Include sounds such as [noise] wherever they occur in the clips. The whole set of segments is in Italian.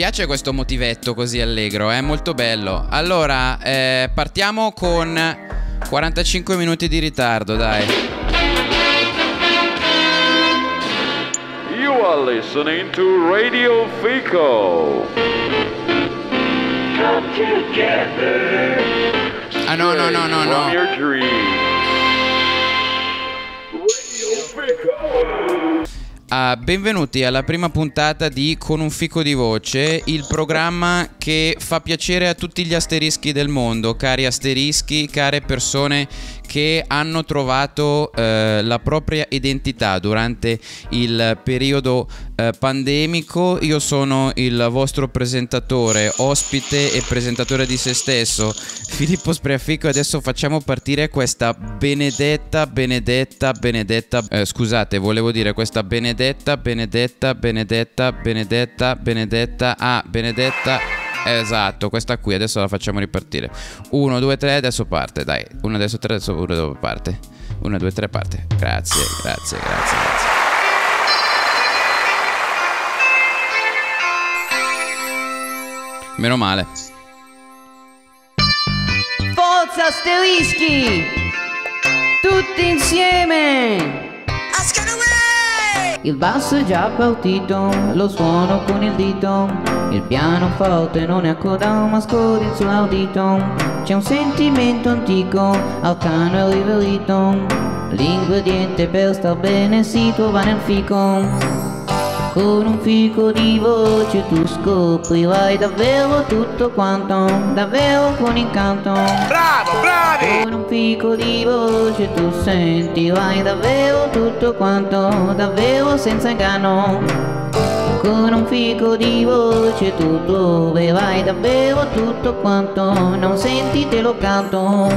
piace questo motivetto così allegro, è molto bello. Allora, eh, partiamo con 45 minuti di ritardo, dai. You are listening to Radio Fico. Come together. Ah no, no, no, no, no. Radio Fico. Ah, benvenuti alla prima puntata di Con un fico di voce, il programma che fa piacere a tutti gli asterischi del mondo, cari asterischi, care persone che hanno trovato eh, la propria identità durante il periodo eh, pandemico. Io sono il vostro presentatore, ospite e presentatore di se stesso, [laughs] Filippo Spreafico, adesso facciamo partire questa benedetta, benedetta, benedetta, eh, scusate, volevo dire questa benedetta, benedetta, benedetta, benedetta, benedetta, ah, benedetta. Esatto, questa qui adesso la facciamo ripartire. 1, 2, 3, adesso parte, dai. 1, adesso 3, adesso 1, 2, parte. 1, 2, 3, parte. Grazie, grazie, grazie, grazie. Meno male. Forza asterischi! Tutti insieme! Il basso è già partito, lo suono con il dito. Il pianoforte non è accodato, ma scorri sull'audito. C'è un sentimento antico, arcano e riverito. L'ingrediente per star bene si trova nel fico. Con un fico di voce tu scoprirai davvero tutto quanto, davvero con incanto. Bravo, bravi! Con un fico di voce tu sentirai davvero tutto quanto, davvero senza inganno. Con un fico di voce tu troverai davvero tutto quanto, non senti te lo canto.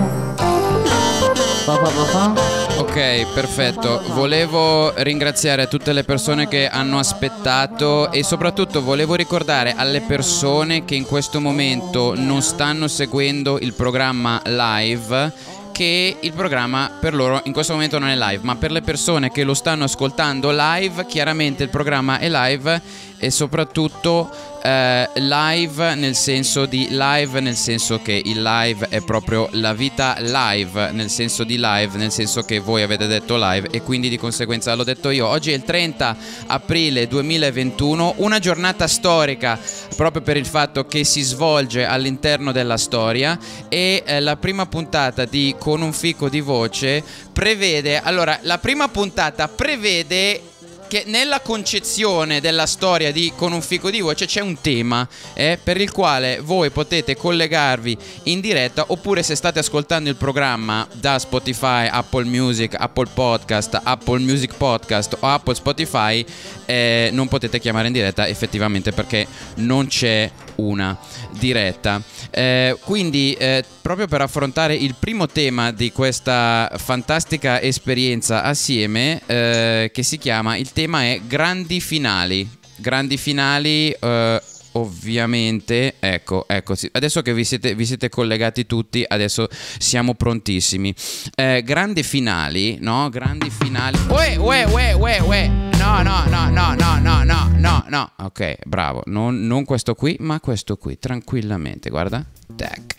Fa, fa, fa, fa. Ok, perfetto. Volevo ringraziare tutte le persone che hanno aspettato e soprattutto volevo ricordare alle persone che in questo momento non stanno seguendo il programma live che il programma per loro in questo momento non è live, ma per le persone che lo stanno ascoltando live, chiaramente il programma è live e soprattutto eh, live nel senso di live nel senso che il live è proprio la vita live nel senso di live nel senso che voi avete detto live e quindi di conseguenza l'ho detto io. Oggi è il 30 aprile 2021 una giornata storica proprio per il fatto che si svolge all'interno della storia e eh, la prima puntata di con un fico di voce prevede allora la prima puntata prevede che nella concezione della storia di Con un fico di voce c'è un tema eh, per il quale voi potete collegarvi in diretta oppure se state ascoltando il programma da Spotify, Apple Music, Apple Podcast, Apple Music Podcast o Apple Spotify eh, non potete chiamare in diretta effettivamente perché non c'è una diretta. Eh, quindi, eh, proprio per affrontare il primo tema di questa fantastica esperienza assieme, eh, che si chiama, il tema è grandi finali. Grandi finali, eh, ovviamente, ecco, ecco, adesso che vi siete, vi siete collegati tutti, adesso siamo prontissimi. Eh, grandi finali, no? Grandi finali. Uè, uè, uè, uè, uè. No, no, no, no, no, no, no, no, no. Ok, bravo. Non, non questo qui, ma questo qui, tranquillamente, guarda. Tac.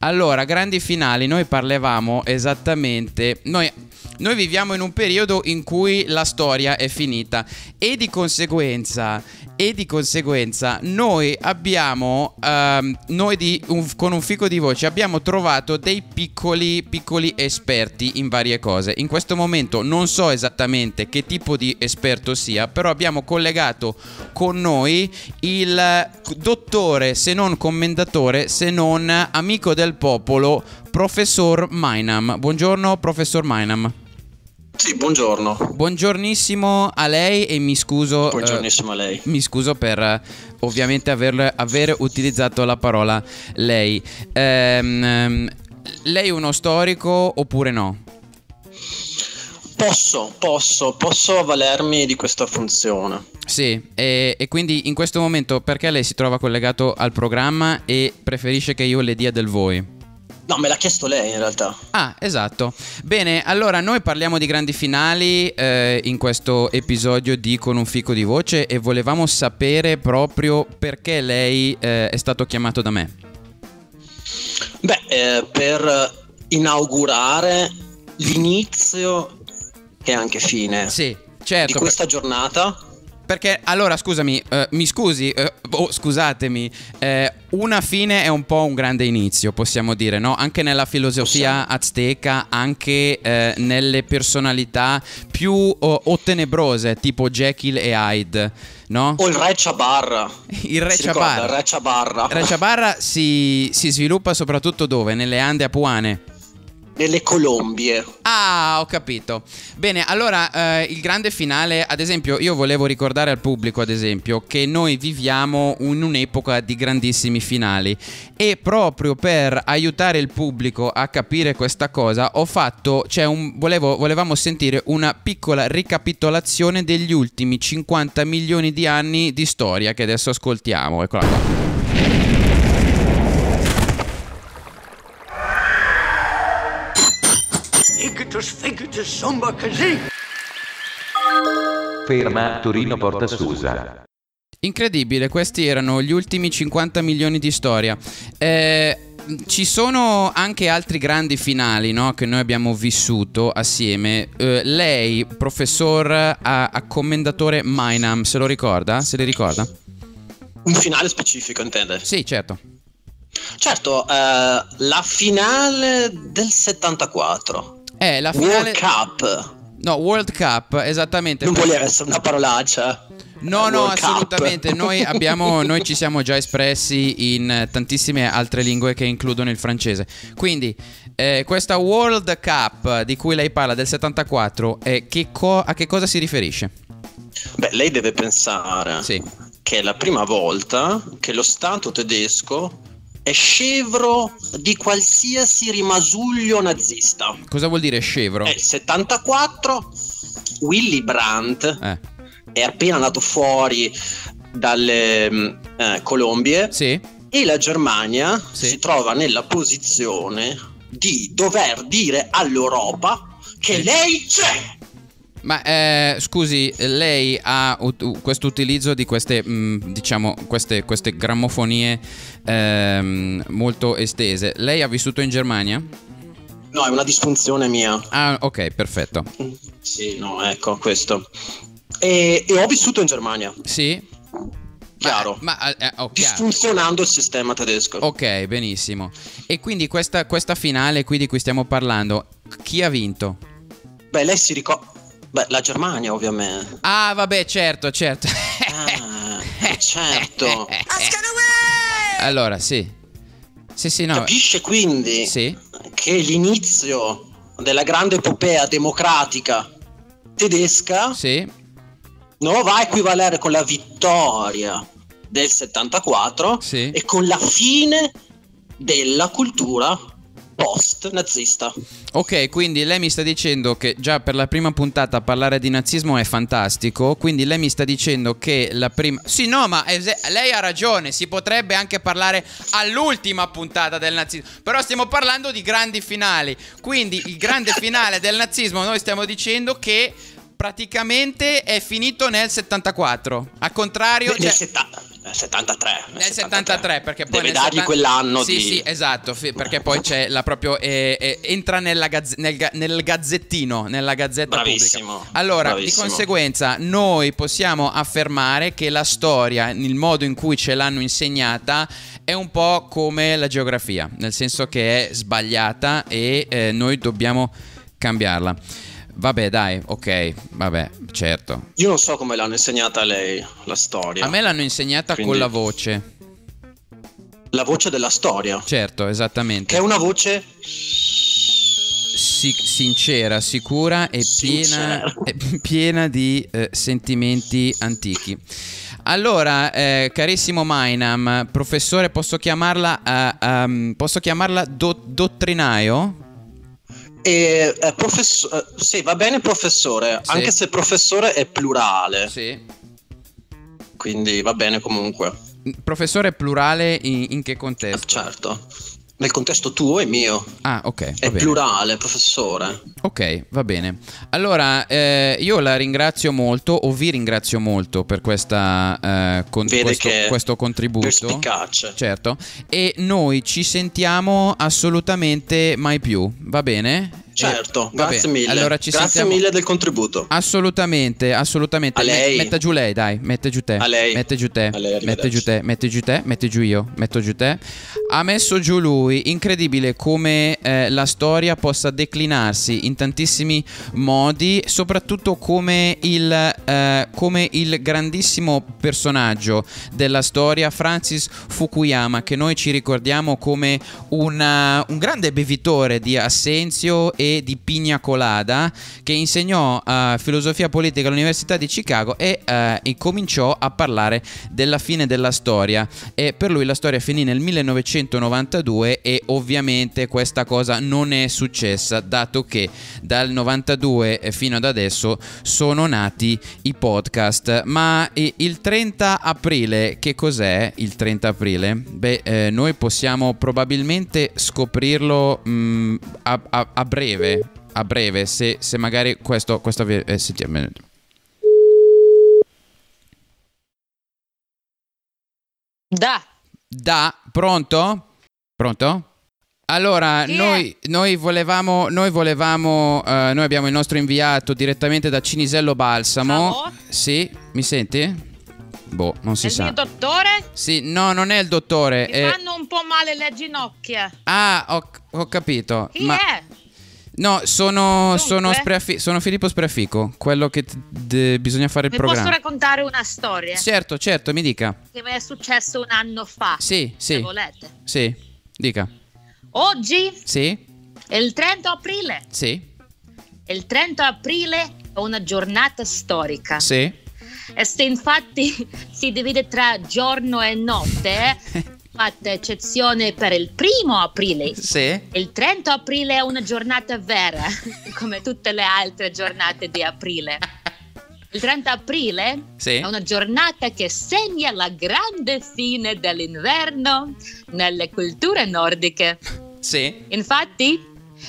Allora, grandi finali, noi parlavamo esattamente... Noi, noi viviamo in un periodo in cui la storia è finita e di conseguenza, e di conseguenza noi abbiamo, ehm, noi di un- con un fico di voce abbiamo trovato dei piccoli, piccoli esperti in varie cose. In questo momento non so esattamente che tipo di esperto sia, però abbiamo collegato con noi il dottore, se non commendatore, se non amico del popolo, professor Mainam. Buongiorno, professor Mainam. Sì, buongiorno. Buongiornissimo a lei e mi scuso. eh, Buongiornissimo a lei. mi scuso per eh, ovviamente aver, aver utilizzato la parola lei. Ehm, lei è uno storico oppure no? Posso, posso, posso avvalermi di questa funzione. Sì, e, e quindi in questo momento perché lei si trova collegato al programma e preferisce che io le dia del voi? No, me l'ha chiesto lei in realtà. Ah, esatto. Bene, allora noi parliamo di grandi finali eh, in questo episodio di Con un fico di voce e volevamo sapere proprio perché lei eh, è stato chiamato da me. Beh, eh, per inaugurare l'inizio e anche fine Sì, di certo. questa giornata. Perché allora scusami, eh, mi scusi, eh, oh, scusatemi, eh, una fine è un po' un grande inizio, possiamo dire, no? Anche nella filosofia azteca, anche eh, nelle personalità più oh, o tenebrose, tipo Jekyll e Hyde, no? O il re Chabarra. [laughs] Il re Si Chabarra. Il re Chabarra. Re Chabarra si, si sviluppa soprattutto dove? Nelle Ande apuane. Nelle Colombie. Ah, ho capito. Bene, allora eh, il grande finale, ad esempio, io volevo ricordare al pubblico, ad esempio, che noi viviamo in un'epoca di grandissimi finali e proprio per aiutare il pubblico a capire questa cosa ho fatto, cioè un, volevo, volevamo sentire una piccola ricapitolazione degli ultimi 50 milioni di anni di storia che adesso ascoltiamo. Eccola qua. Ictus figitus sumba così. Ferma Torino Porta Susa. Incredibile, questi erano gli ultimi 50 milioni di storia. Eh, ci sono anche altri grandi finali no, che noi abbiamo vissuto assieme. Eh, lei, professor a, a commendatore Minam, se lo ricorda? Se li ricorda? Un finale specifico, intende? Sì, certo. Certo, eh, la finale del 74. Eh, la finale... World Cup. No, World Cup, esattamente. Non voleva essere una parolaccia. No, no, World assolutamente. [laughs] Noi, abbiamo, noi ci siamo già espressi in tantissime altre lingue che includono il francese. Quindi, eh, questa World Cup di cui lei parla del 74, eh, che co- a che cosa si riferisce? Beh, lei deve pensare Sì. che è la prima volta che lo Stato tedesco è scevro di qualsiasi rimasuglio nazista. Cosa vuol dire scevro? Il 74, Willy Brandt Eh, è appena andato fuori dalle mm, eh, Colombie sì. e la Germania Sì. si trova nella posizione di dover dire all'Europa che lei c'è. Ma eh, scusi, lei ha ut- questo utilizzo di queste, mh, diciamo, queste, queste grammofonie ehm, molto estese. Lei ha vissuto in Germania? No, è una disfunzione mia. Ah, ok, perfetto. Sì, no, ecco questo. E, e ho vissuto in Germania, Sì? chiaro. Ma, ma eh, oh. Disfunzionando il sistema tedesco. Ok, benissimo. E quindi questa, questa finale qui di cui stiamo parlando, chi ha vinto? Beh, lei si ricorda. Beh, la Germania, ovviamente. Ah, vabbè, certo, certo. Ah, eh, certo. [laughs] allora, sì. Sì, sì, no. Capisce quindi Sì. che l'inizio della grande epopea democratica tedesca Sì. non va a equivalere con la vittoria del 74 Sì. e con la fine della cultura post nazista. Ok, quindi lei mi sta dicendo che già per la prima puntata parlare di nazismo è fantastico, quindi lei mi sta dicendo che la prima... Sì, no, ma lei ha ragione, si potrebbe anche parlare all'ultima puntata del nazismo, però stiamo parlando di grandi finali, quindi il grande finale del nazismo noi stiamo dicendo che praticamente è finito nel 74, al contrario... nel cioè- setta- nel 73. nel 73 perché poi Deve nel dargli 70 quell'anno sì, di... Sì, esatto, fi- perché poi c'è la proprio eh, eh, entra nella gazz- nel, ga- nel gazzettino, nella gazzetta Bravissimo, pubblica. Allora, bravissimo. di conseguenza noi possiamo affermare che la storia, il modo in cui ce l'hanno insegnata è un po' come la geografia, nel senso che è sbagliata e eh, noi dobbiamo cambiarla. Vabbè, dai, ok, vabbè, certo. Io non so come l'hanno insegnata lei la storia. A me l'hanno insegnata Quindi- con la voce. La voce della storia. Certo, esattamente. Che è una voce Si- sincera, sicura e piena, piena di eh, sentimenti antichi. Allora, eh, carissimo Mainam, professore, posso chiamarla, eh, ehm, posso chiamarla do- dottrinaio? E, eh, professo- eh, sì, va bene professore, Sì. anche se professore è plurale, Sì. quindi va bene comunque. Professore plurale in, in che contesto? Certo. Nel contesto tuo e mio. Ah, ok. È bene. plurale, professore. Ok, va bene. Allora, eh, io la ringrazio molto, o vi ringrazio molto per questa, eh, con- questo, questo contributo. Perspicace. Certo. E noi ci sentiamo assolutamente mai più, va bene? Certo, Eh, va grazie bene. mille. Allora ci grazie sentiamo- mille del contributo. Assolutamente, assolutamente. A lei. metta giù lei, dai, mette giù te. A lei. Mette giù te. A lei, mette giù te, mette giù te, mette giù io, metto giù te. Ha messo giù lui. Incredibile come eh, la storia possa declinarsi in tantissimi modi, soprattutto come il, eh, come il grandissimo personaggio della storia, Francis Fukuyama, che noi ci ricordiamo come una- un grande bevitore di assenzio e di pigna colada, che insegnò eh, filosofia politica all'Università di Chicago e eh, incominciò a parlare della fine della storia. E per lui la storia finì nel 1992 e ovviamente questa cosa non è successa, dato che dal 92 fino ad adesso sono nati i podcast. Ma il 30 aprile, che cos'è il 30 aprile? Beh, eh, noi possiamo probabilmente scoprirlo mm, a, a- a breve. A breve, se, se magari questo, questo vi- eh, sentiamo. Da. Da, pronto? Pronto? Allora, è? noi, noi volevamo, noi volevamo, eh, noi abbiamo il nostro inviato direttamente da Cinisello Balsamo. Ciao? Sì, mi senti? Boh, non si È il sa. mio dottore? Sì, no, non è il dottore. Mi è- fanno un po' male le ginocchia. Ah, ho, ho capito. Chi ma... è? No, sono, sono, Spreaffi- sono Filippo Spreafico, quello che t- d- bisogna fare il Mi posso programma. raccontare una storia Certo, certo, mi dica. che mi è successo un anno fa. Sì, Se sì, volete. sì, dica. Oggi Sì, è il 30 aprile. sì, Il 30 aprile è una giornata storica. sì. E se infatti [laughs] si divide tra giorno e notte, [laughs] fate eccezione per il primo aprile. Sì. Il 30 aprile è una giornata vera, [laughs] come tutte le altre giornate di aprile. Il 30 aprile Sì. è una giornata che segna la grande fine dell'inverno nelle culture nordiche. Sì. Infatti,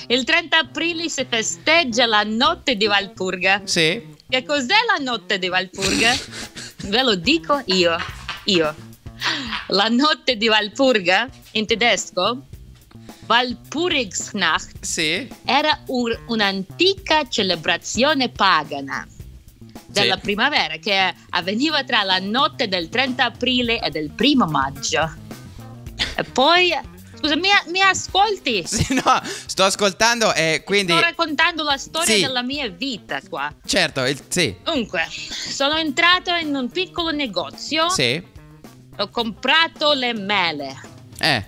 il 30 aprile si festeggia la notte di Valpurga. Sì. Che cos'è la notte di Valpurga? [laughs] Ve lo dico io. Io. La notte di Valpurga, in tedesco, Walpurgisnacht, Sì. era un- un'antica celebrazione pagana della Sì. primavera che avveniva tra la notte del 30 aprile e del primo maggio. E poi, scusa, mi, mi ascolti? [laughs] Sì, no, sto ascoltando e quindi... Sto raccontando la storia Sì. della mia vita qua. Certo, il- sì. Dunque, sono entrato in un piccolo negozio, Sì. Ho comprato le mele, Eh,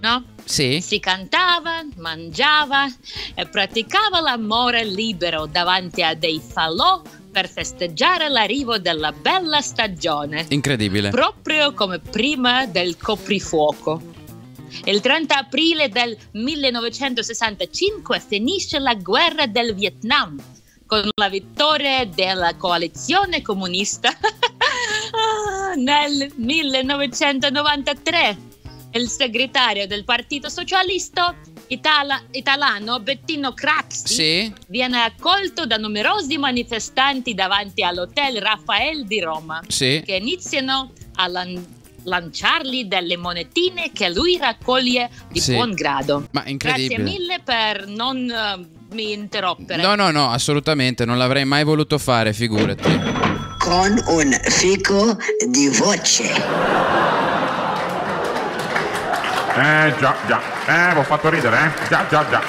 no? sì. Si cantava, mangiava e praticava l'amore libero davanti a dei falò per festeggiare l'arrivo della bella stagione, Incredibile. proprio come prima del coprifuoco. Il 30 aprile del 1965 finisce la guerra del Vietnam con la vittoria della coalizione comunista [laughs] nel 1993. Il segretario del Partito Socialista Itala- Italiano Bettino Craxi Sì. viene accolto da numerosi manifestanti davanti all'hotel Raffaele di Roma Sì. che iniziano a lan- lanciargli delle monetine che lui raccoglie di Sì. buon grado. Ma incredibile. Grazie mille per non eh, mi interrompere. No, no, no, assolutamente, non l'avrei mai voluto fare, figurati. con un fico di voce. Eh già, già. Eh, ho fatto ridere, eh? Già, già, già.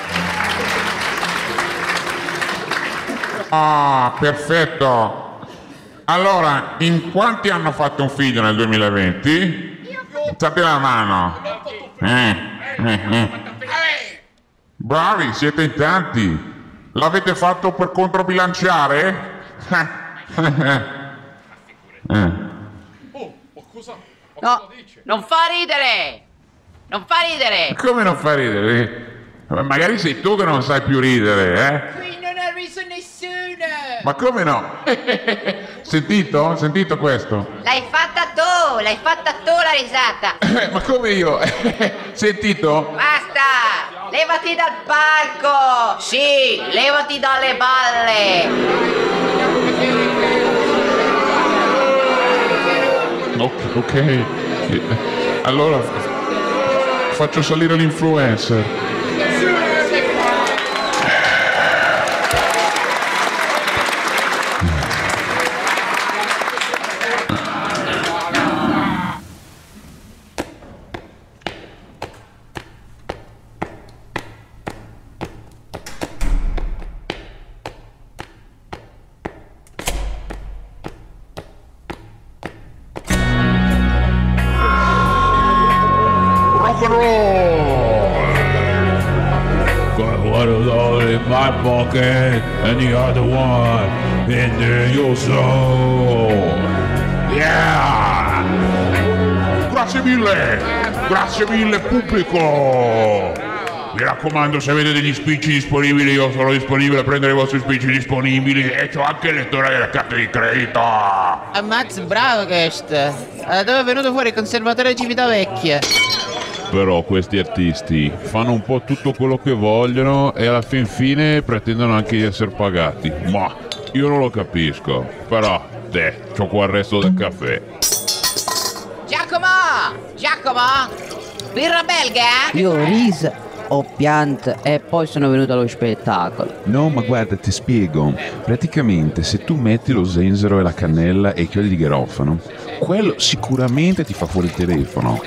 Ah, perfetto. Allora, in quanti hanno fatto un figlio nel 2020? Alzate la mano. Eh, eh, eh. Bravi, siete in tanti. L'avete fatto per controbilanciare? [laughs] Eh. No, non fa ridere! Non fa ridere! Come non fa ridere? Eh, Magari sei tu che non sai più ridere, Qui non ha riso nessuno! eh? Ma come no? [laughs] Sentito? Sentito questo? L'hai fatta tu! Oh, l'hai fatta tu la risata! Eh, [coughs] ma come io? [laughs] Sentito? Basta! Levati dal palco! Sì, levati dalle balle! Ok, ok. Allora faccio salire l'influencer. Pocket and the other one in your soul. Yeah! Grazie mille! Grazie mille pubblico! Mi raccomando, se avete degli spicci disponibili, io sono disponibile a prendere i vostri spicci disponibili e ho anche il lettore delle carte di credito! Ammazza, bravo questo. Eh, dove è venuto fuori il conservatore di Civitavecchia? Però questi artisti fanno un po' tutto quello che vogliono e alla fin fine pretendono anche di essere pagati. Ma io non lo capisco. Però, te, c'ho qua il resto del caffè. Giacomo! Giacomo! Birra belga? Io ho riso, ho pianto e poi sono venuto allo spettacolo. No, ma guarda, ti spiego. Praticamente, se tu metti lo zenzero e la cannella e i chiodi di garofano, quello sicuramente ti fa fuori il telefono.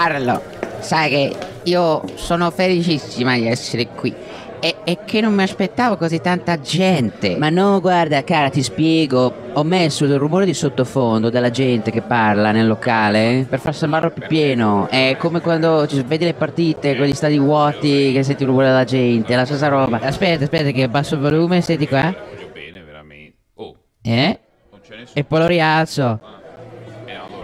Carlo, sai che io sono felicissima di essere qui. E, e che non mi aspettavo così tanta gente. Ma no, guarda, cara, ti spiego. Ho messo il rumore di sottofondo della gente che parla nel locale per far sembrare più pieno. È come quando ci vedi le partite con gli stadi vuoti che senti il rumore della gente, è la stessa roba. Aspetta, aspetta, che abbasso il volume, senti qua. Bene, veramente. Oh, Eh? E poi lo rialzo.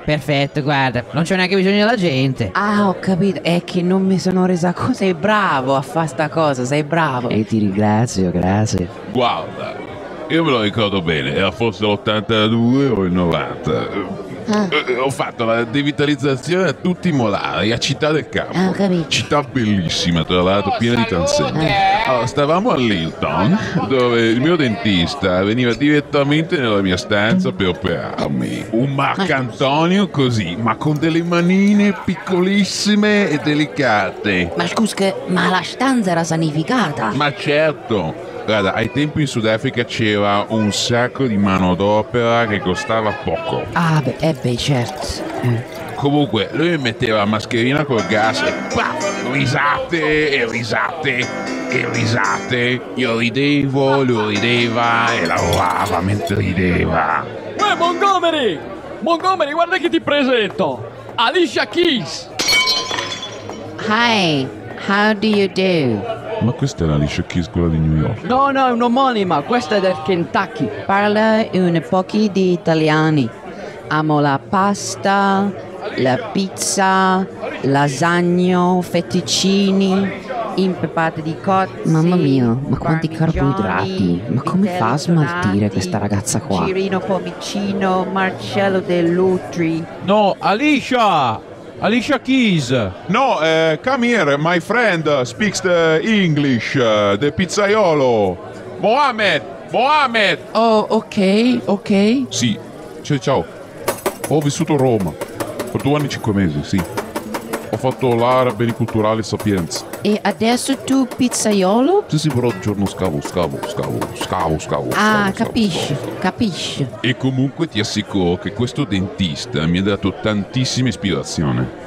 Perfetto, guarda, non c'è neanche bisogno della gente. Ah, ho capito, è che non mi sono resa conto. Sei bravo a fare sta cosa, sei bravo. E ti ringrazio, grazie. Guarda, io me lo ricordo bene, era forse l'82 o il 90. Eh, Ho fatto la devitalizzazione a tutti i molari a Città del Capo. Ah. Città bellissima, tra l'altro, piena di tanzette. Allora, stavamo all'Hilton, dove il mio dentista veniva direttamente nella mia stanza per operarmi. Un Marcantonio così, ma con delle manine piccolissime e delicate. Ma scusa, ma la stanza era sanificata. Ma certo! Guarda, ai tempi in Sudafrica c'era un sacco di manodopera che costava poco. Ah, beh, eh beh, certo. Eh. Comunque, lui metteva la mascherina col gas e paf, risate e risate e risate. Io ridevo, lui rideva e lavorava mentre rideva. Uè, Montgomery! Montgomery, guarda che ti presento! Alicia Keys! Hi, how do you do? Ma questa è la quella di New York. No, no, è un'omonima, questa è del Kentucky. Parla un pochi di italiani. Amo la pasta, la pizza, lasagno, fettuccini, impeppate di cozzi. Mamma mia, ma quanti carboidrati! Ma come fa a smaltire questa ragazza qua? Cirino Pomicino, Marcello Dell'Utri. No, Alicia! Alicia Keys! No, eh, come here, my friend speaks the English, uh, the pizzaiolo. Mohamed! Mohamed! Oh, ok, ok. Sì, ciao ciao. Ho vissuto a Roma. Per due anni e cinque mesi, sì. Ho fatto l'area beni culturali Sapienza. E adesso tu pizzaiolo? Sì, sì, però il giorno scavo, scavo, scavo, scavo, scavo. Ah, scavo, capisci, capisci. E comunque ti assicuro che questo dentista mi ha dato tantissima ispirazione.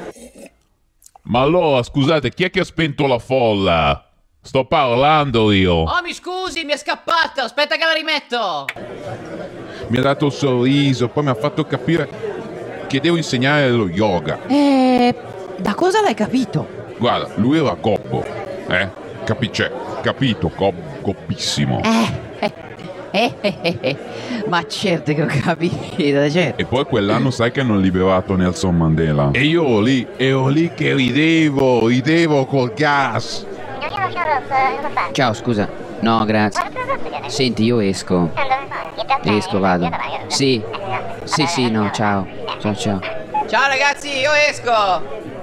Ma allora, scusate, chi è che ha spento la folla? Sto parlando io. Oh, mi scusi, mi è scappato! Aspetta che la rimetto! Mi ha dato il sorriso, poi mi ha fatto capire che devo insegnare lo yoga. Eh, da cosa l'hai capito? Guarda, lui era coppo, eh? Capice, capito, cop, coppissimo. Eh, eh, eh, eh, eh. Ma certo che ho capito, certo. E poi quell'anno sai che hanno liberato Nelson Mandela. E io ero lì, ero lì che ridevo, ridevo col gas. Ciao, scusa. No, grazie. Senti, io esco. Esco, vado. Sì. Sì, sì, no, ciao. Ciao, ciao. Ciao ragazzi, io esco!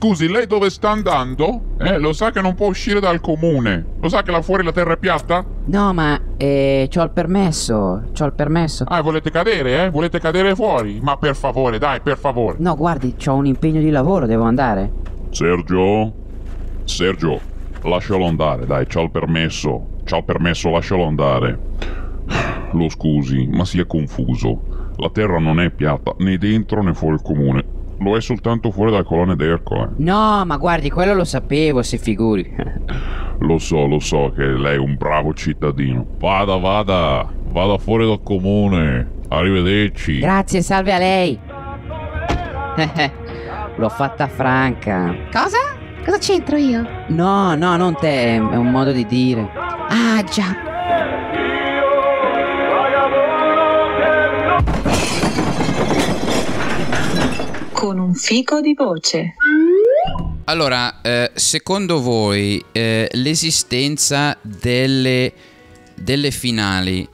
scusi, lei dove sta andando? Eh, lo sa che non può uscire dal comune. Lo sa che là fuori la terra è piatta? No, ma eh, c'ho il permesso. C'ho il permesso. Ah, volete cadere, eh? Volete cadere fuori? Ma per favore, dai, per favore. No, guardi, c'ho un impegno di lavoro, devo andare. Sergio? Sergio, lascialo andare, dai, c'ha il permesso. C'ha il permesso, lascialo andare. Lo scusi, ma si è confuso. La terra non è piatta, né dentro né fuori il comune. Lo è soltanto fuori dalle colonne d'Ercole. No, ma guardi, quello lo sapevo, si figuri. [laughs] Lo so, lo so che lei è un bravo cittadino. Vada, vada, vada fuori dal comune. Arrivederci. Grazie, salve a lei. [laughs] L'ho fatta franca. Cosa? Cosa c'entro io? No, no, non te, è un modo di dire. Ah, già. Con un fico di voce. Allora, eh, secondo voi eh, l'esistenza delle, delle finali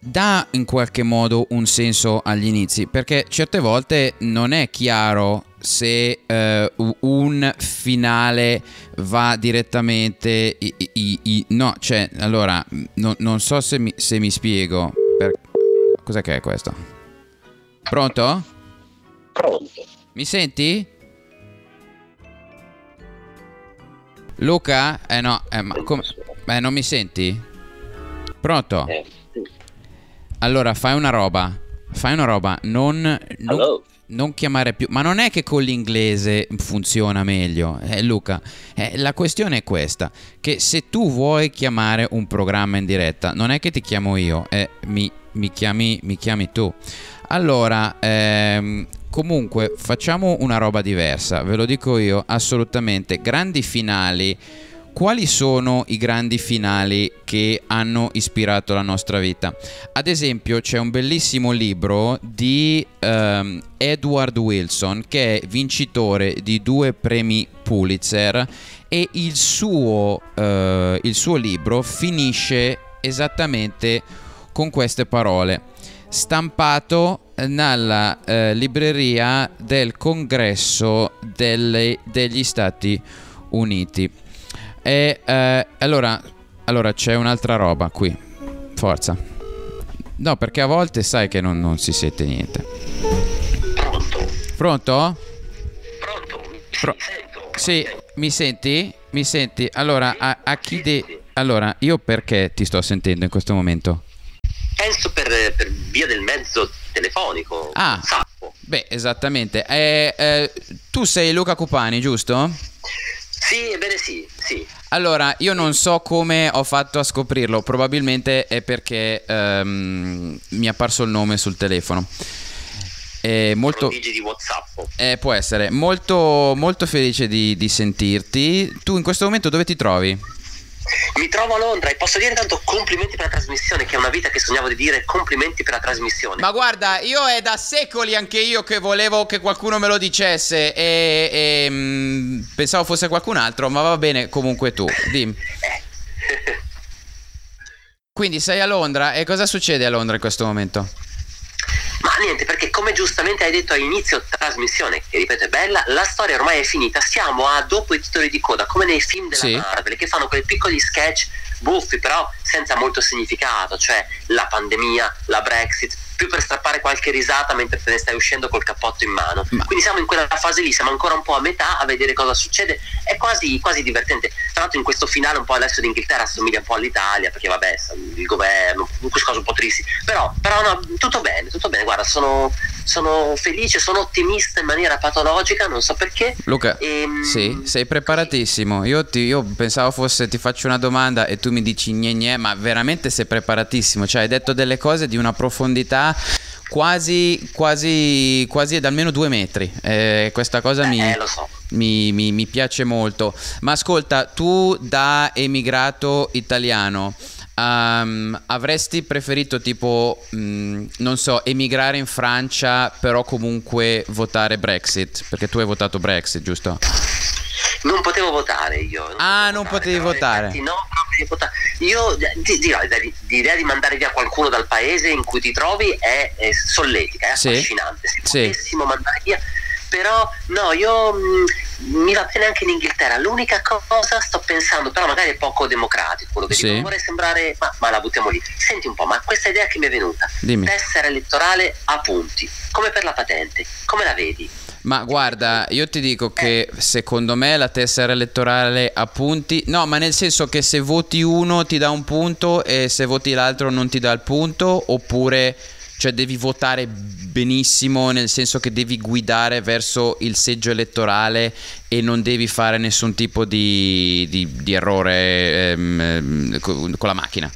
dà in qualche modo un senso agli inizi? Perché certe volte non è chiaro se eh, un finale va direttamente... i- i- i- no, cioè, allora, no- non so se mi, se mi spiego. Per- Cos'è che è questo? Pronto? Pronto. Mi senti? Luca? Eh no, eh, ma come? Eh, non mi senti? Pronto? Allora, fai una roba. Fai una roba. Non, non, non chiamare più. Ma non è che con l'inglese funziona meglio. Eh, Luca, eh, la questione è questa. Che se tu vuoi chiamare un programma in diretta, non è che ti chiamo io. eh, mi, mi chiami, mi chiami tu. Allora, ehm, comunque facciamo una roba diversa, ve lo dico io, assolutamente. Grandi finali. Quali sono i grandi finali che hanno ispirato la nostra vita? Ad esempio, c'è un bellissimo libro di ehm, Edward Wilson che è vincitore di due premi Pulitzer e il suo, eh, il suo libro finisce esattamente con queste parole stampato nella eh, libreria del congresso delle- degli Stati Uniti. E eh, allora, allora c'è un'altra roba qui, forza. No, perché a volte sai che non, non si sente niente. Pronto? Pronto? Sì, mi senti? Mi senti? Allora, a, a chi de... Allora, io perché ti sto sentendo in questo momento? Penso per, per via del mezzo telefonico. Ah, beh, esattamente. Eh, eh, tu sei Luca Cupani, giusto? Sì, ebbene sì, sì. Allora, io non so come ho fatto a scoprirlo, probabilmente è perché ehm, mi è apparso il nome sul telefono. È molto, di WhatsApp. eh, può essere molto, molto felice di, di sentirti. Tu in questo momento dove ti trovi? Mi trovo a Londra e posso dire intanto complimenti per la trasmissione, che è una vita che sognavo di dire complimenti per la trasmissione. Ma guarda, io è da secoli anche io che volevo che qualcuno me lo dicesse e, e, mm, pensavo fosse qualcun altro, ma va bene comunque tu, dimmi. [laughs] Quindi sei a Londra e cosa succede a Londra in questo momento? Ma niente, perché come giustamente hai detto all'inizio trasmissione, che ripeto è bella, la storia ormai è finita. Siamo a dopo i titoli di coda, come nei film della Sì. Marvel, che fanno quei piccoli sketch buffi, però senza molto significato, cioè la pandemia, la Brexit, più per strappare qualche risata mentre te ne stai uscendo col cappotto in mano. Quindi siamo in quella fase lì, siamo ancora un po' a metà a vedere cosa succede, è quasi, quasi divertente. Tra l'altro in questo finale un po' adesso l'Inghilterra assomiglia un po' all'Italia, perché vabbè, il governo, queste cose un po' tristi, però, però no, tutto bene, tutto bene, guarda, sono, sono felice, sono ottimista in maniera patologica, non so perché. Luca, Ehm, sì, sei preparatissimo. Io, ti- io pensavo fosse ti faccio una domanda e tu mi dici gne gne, ma veramente sei preparatissimo. Cioè, hai detto delle cose di una profondità quasi, quasi, quasi ad almeno due metri. Eh, questa cosa mi, Eh, so. mi, mi- mi piace molto. Ma ascolta, tu da emigrato italiano. Ehm, avresti preferito tipo, mh, non so, emigrare in Francia però comunque votare Brexit? Perché tu hai votato Brexit, giusto? Non potevo votare io. Ah, non potevi votare. Infatti no, non votare. Io dirò, l'idea di mandare via qualcuno dal paese in cui ti trovi è, è solletica, è Sì. affascinante. Se Sì. potessimo mandare via. Però no, io mh, mi va bene anche in Inghilterra. L'unica cosa sto pensando, però magari è poco democratico quello che Sì. dico. Vorrei sembrare. Ma, ma la buttiamo lì. Senti un po', ma questa idea che mi è venuta. Dimmi. Tessera elettorale a punti. Come per la patente. Come la vedi? Ma guarda, io ti dico che secondo me la tessera elettorale ha punti. No, ma nel senso che se voti uno ti dà un punto e se voti l'altro non ti dà il punto, oppure cioè devi votare benissimo, nel senso che devi guidare verso il seggio elettorale e non devi fare nessun tipo di, di- di errore ehm, ehm, co- con la macchina.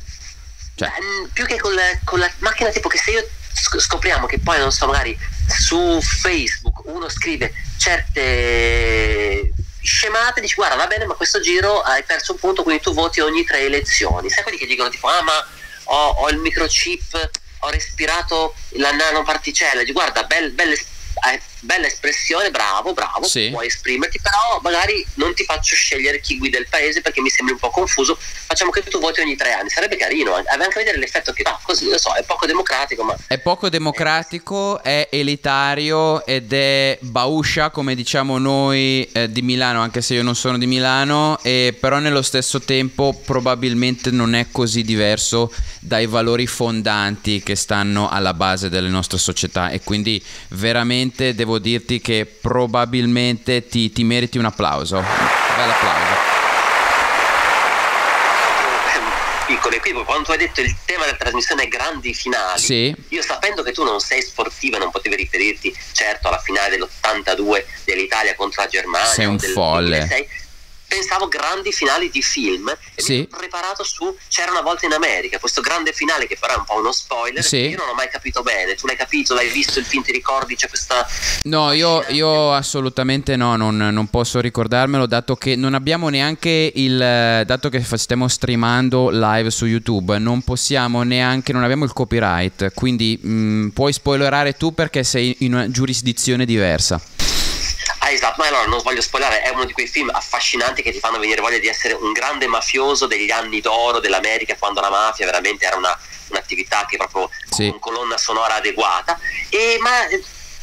Cioè, Mm, più che con la, con la macchina tipo che se io sc- scopriamo che poi non so magari su Facebook uno scrive certe scemate dici guarda va bene ma questo giro hai perso un punto quindi tu voti ogni tre elezioni sai quelli che dicono tipo ah ma ho, ho il microchip ho respirato la nanoparticella guarda bel, eh, bella espressione bravo bravo Sì. puoi esprimerti però magari non ti faccio scegliere chi guida il paese perché mi sembri un po' confuso facciamo che tu voti ogni tre anni sarebbe carino eh. anche vedere l'effetto che va così lo so è poco democratico ma È poco democratico, è elitario ed è bauscia, come diciamo noi eh, di Milano, anche se io non sono di Milano, e però nello stesso tempo probabilmente non è così diverso dai valori fondanti che stanno alla base delle nostre società e quindi veramente devo dirti che probabilmente ti, ti meriti un applauso. Bel applauso. piccolo equivoco quando tu hai detto il tema della trasmissione è grandi finali Sì. io sapendo che tu non sei sportiva non potevi riferirti certo alla finale dell'82 dell'Italia contro la Germania Sei un del folle. 2006, pensavo grandi finali di film e Sì. mi sono preparato su C'era una volta in America questo grande finale che è un po' uno spoiler Sì. io non ho mai capito bene tu l'hai capito l'hai visto il film ti ricordi c'è questa No, io, io assolutamente no, non, non posso ricordarmelo, dato che non abbiamo neanche il... dato che stiamo streamando live su YouTube, non possiamo neanche, non abbiamo il copyright, quindi mh, puoi spoilerare tu perché sei in una giurisdizione diversa. Ah, esatto, ma allora non voglio spoilerare, è uno di quei film affascinanti che ti fanno venire voglia di essere un grande mafioso degli anni d'oro dell'America, quando la mafia veramente era una- un'attività che proprio Sì. con colonna sonora adeguata. E, ma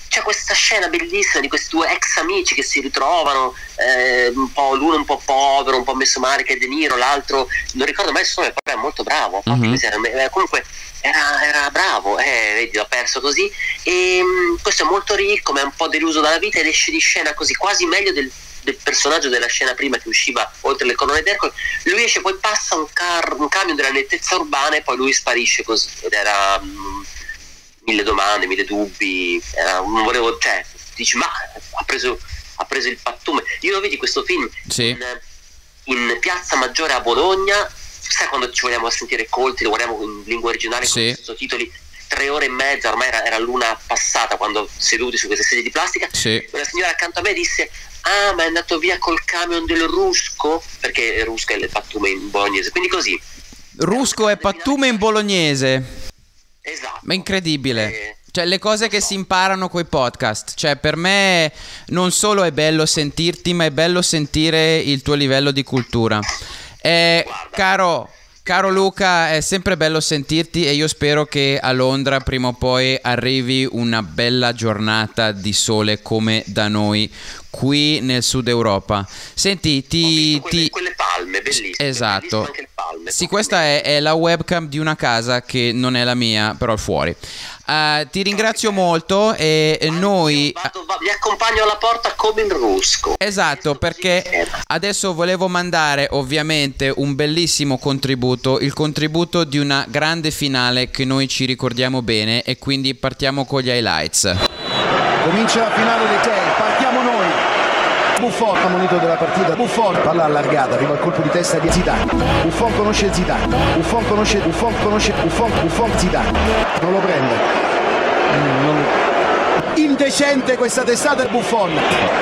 c'è questa scena bellissima di questi due ex amici che si ritrovano, eh, un po', l'uno un po' povero, un po' messo male che è De Niro, l'altro non ricordo mai il suo nome, però è molto bravo. Mhm. eh, comunque era, era bravo, eh, vedi, l'ho perso così. E mm, questo è molto ricco, ma è un po' deluso dalla vita ed esce di scena così, quasi meglio del, del personaggio della scena prima che usciva oltre le colonne d'Ercole. Lui esce, poi passa un, car- un camion della nettezza urbana e poi lui sparisce così. Ed era mm, mille domande, mille dubbi. era- non volevo, cioè, dici, ma ha preso, ha preso il pattume. Io lo vedi questo film Sì. in, in Piazza Maggiore a Bologna. Sai quando ci vogliamo sentire colti, lo guardiamo in lingua originale Sì. con i sottotitoli? Tre ore e mezza, ormai era, era l'una passata quando seduti su queste sedie di plastica. Sì. Una signora accanto a me disse: Ah, ma è andato via col camion del Rusco? Perché Rusco è il pattume in bolognese. Quindi così. Rusco e pattume in bolognese. Esatto. Ma incredibile. Cioè, le cose che si imparano coi podcast. Cioè, per me non solo è bello sentirti, ma è bello sentire il tuo livello di cultura. Eh, caro, caro Luca, è sempre bello sentirti e io spero che a Londra prima o poi arrivi una bella giornata di sole come da noi qui nel sud Europa. Senti, ti... ti- Quelle palme, bellissime. Esatto. le palme. Sì, questa è, è la webcam di una casa che non è la mia, però è fuori. Eh, ti ringrazio molto e e noi... Vado, va- vi accompagno alla porta come in rusco. Esatto, perché adesso volevo mandare ovviamente un bellissimo contributo, il contributo di una grande finale che noi ci ricordiamo bene e quindi partiamo con gli highlights. Comincia la finale sei, partiamo noi. Buffon, ammonito della partita. Buffon, palla allargata, arriva il colpo di testa di Zidane. Buffon conosce Zidane. Buffon conosce, Buffon conosce, Buffon, Buffon Zidane. Non lo prende. Mm, non- Indecente questa testata del Buffon.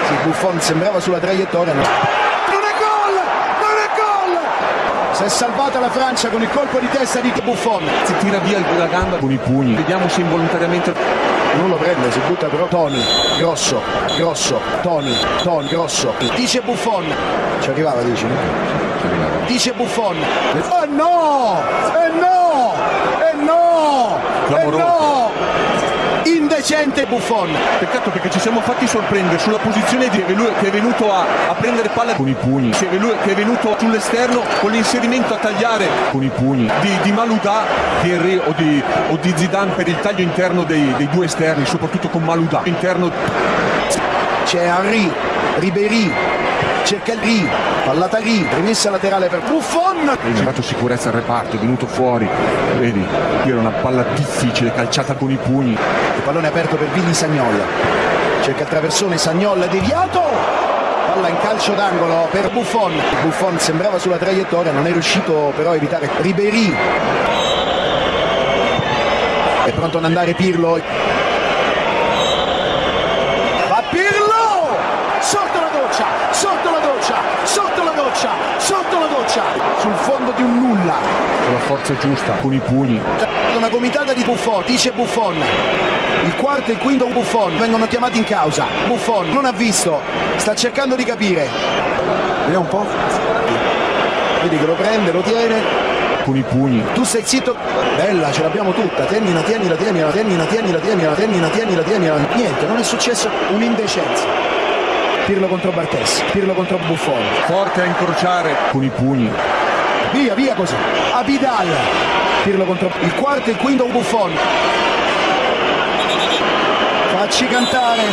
Sì, Buffon sembrava sulla traiettoria. Non è gol! Non è gol! Si è salvata la Francia con il colpo di testa di Buffon. Si tira via la gamba con i pugni. Vediamo se involontariamente. Non lo prende, si butta però Tony, grosso, grosso, Tony, Tony, grosso. Dice Buffon. Ci arrivava, dici? no? Dice Buffon. Oh no! E no! E no! E Clamoroso. no! Indecente Buffon. Peccato perché ci siamo fatti sorprendere sulla posizione di lui che è venuto a, a prendere palla con i pugni. Lui che è venuto sull'esterno con l'inserimento a tagliare con i pugni. Di, di Malouda Thierry, o, di, o di Zidane per il taglio interno dei, dei due esterni, soprattutto con Malouda. Interno C'è Henry, Ribéry, cerca il Ri, pallata Ri, rimessa laterale per Buffon. Ha generato sicurezza al reparto, è venuto fuori. Vedi, qui era una palla difficile, calciata con i pugni. Il pallone aperto per Billy Sagnolla. Cerca il traversone, Sagnolla deviato. Palla in calcio d'angolo per Buffon. Buffon sembrava sulla traiettoria, non è riuscito però a evitare Ribéry. È pronto ad andare Pirlo. Va Pirlo! Sotto la doccia, sotto la doccia, sotto la doccia, sotto la doccia. Sul fondo di un nulla. Con la forza giusta, con i pugni. Una gomitata di Buffon, dice Buffon. Il quarto e il quinto Buffon vengono chiamati in causa. Buffon non ha visto, sta cercando di capire. Vediamo un po'. Vedi che lo prende, lo tiene. Con i pugni. Tu sei zitto. Bella, ce l'abbiamo tutta. Tennila, tienila, tienila, tienila, tienila, tienila, tienila, tienila, tienila. Niente, non è successo un'indecenza. Pirlo contro Bartes, Pirlo contro Buffon. Forte a incrociare con i pugni. Via, via così. Abidal. Pirlo contro il quarto e il quinto Buffon. Facci cantare.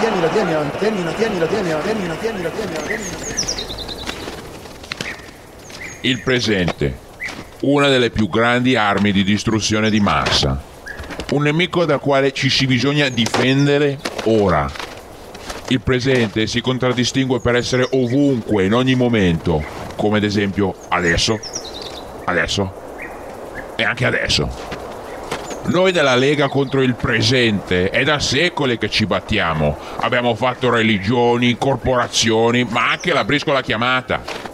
Tienila, tienila, tienila, tienila, tienila, tienila, tienila, tienila, tienila, tienila. Il presente, una delle più grandi armi di distruzione di massa. Un nemico dal quale ci si bisogna difendere ora. Il presente si contraddistingue per essere ovunque, in ogni momento, come ad esempio adesso, adesso e anche adesso. Noi della Lega contro il presente è da secoli che ci battiamo. Abbiamo fatto religioni, corporazioni, ma anche la briscola chiamata.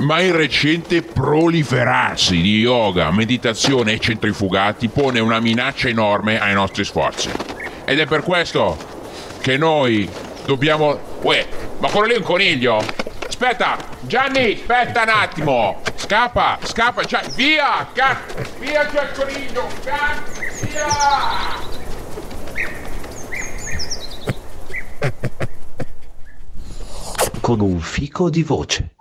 Ma il recente proliferarsi di yoga, meditazione e centrifugati pone una minaccia enorme ai nostri sforzi. Ed è per questo che noi dobbiamo... Uè, ma quello lì è un coniglio! Aspetta, Gianni, aspetta un attimo! Scappa, scappa, Gia- via! Ca- via c'è il coniglio! Ca- via! Con un fico di voce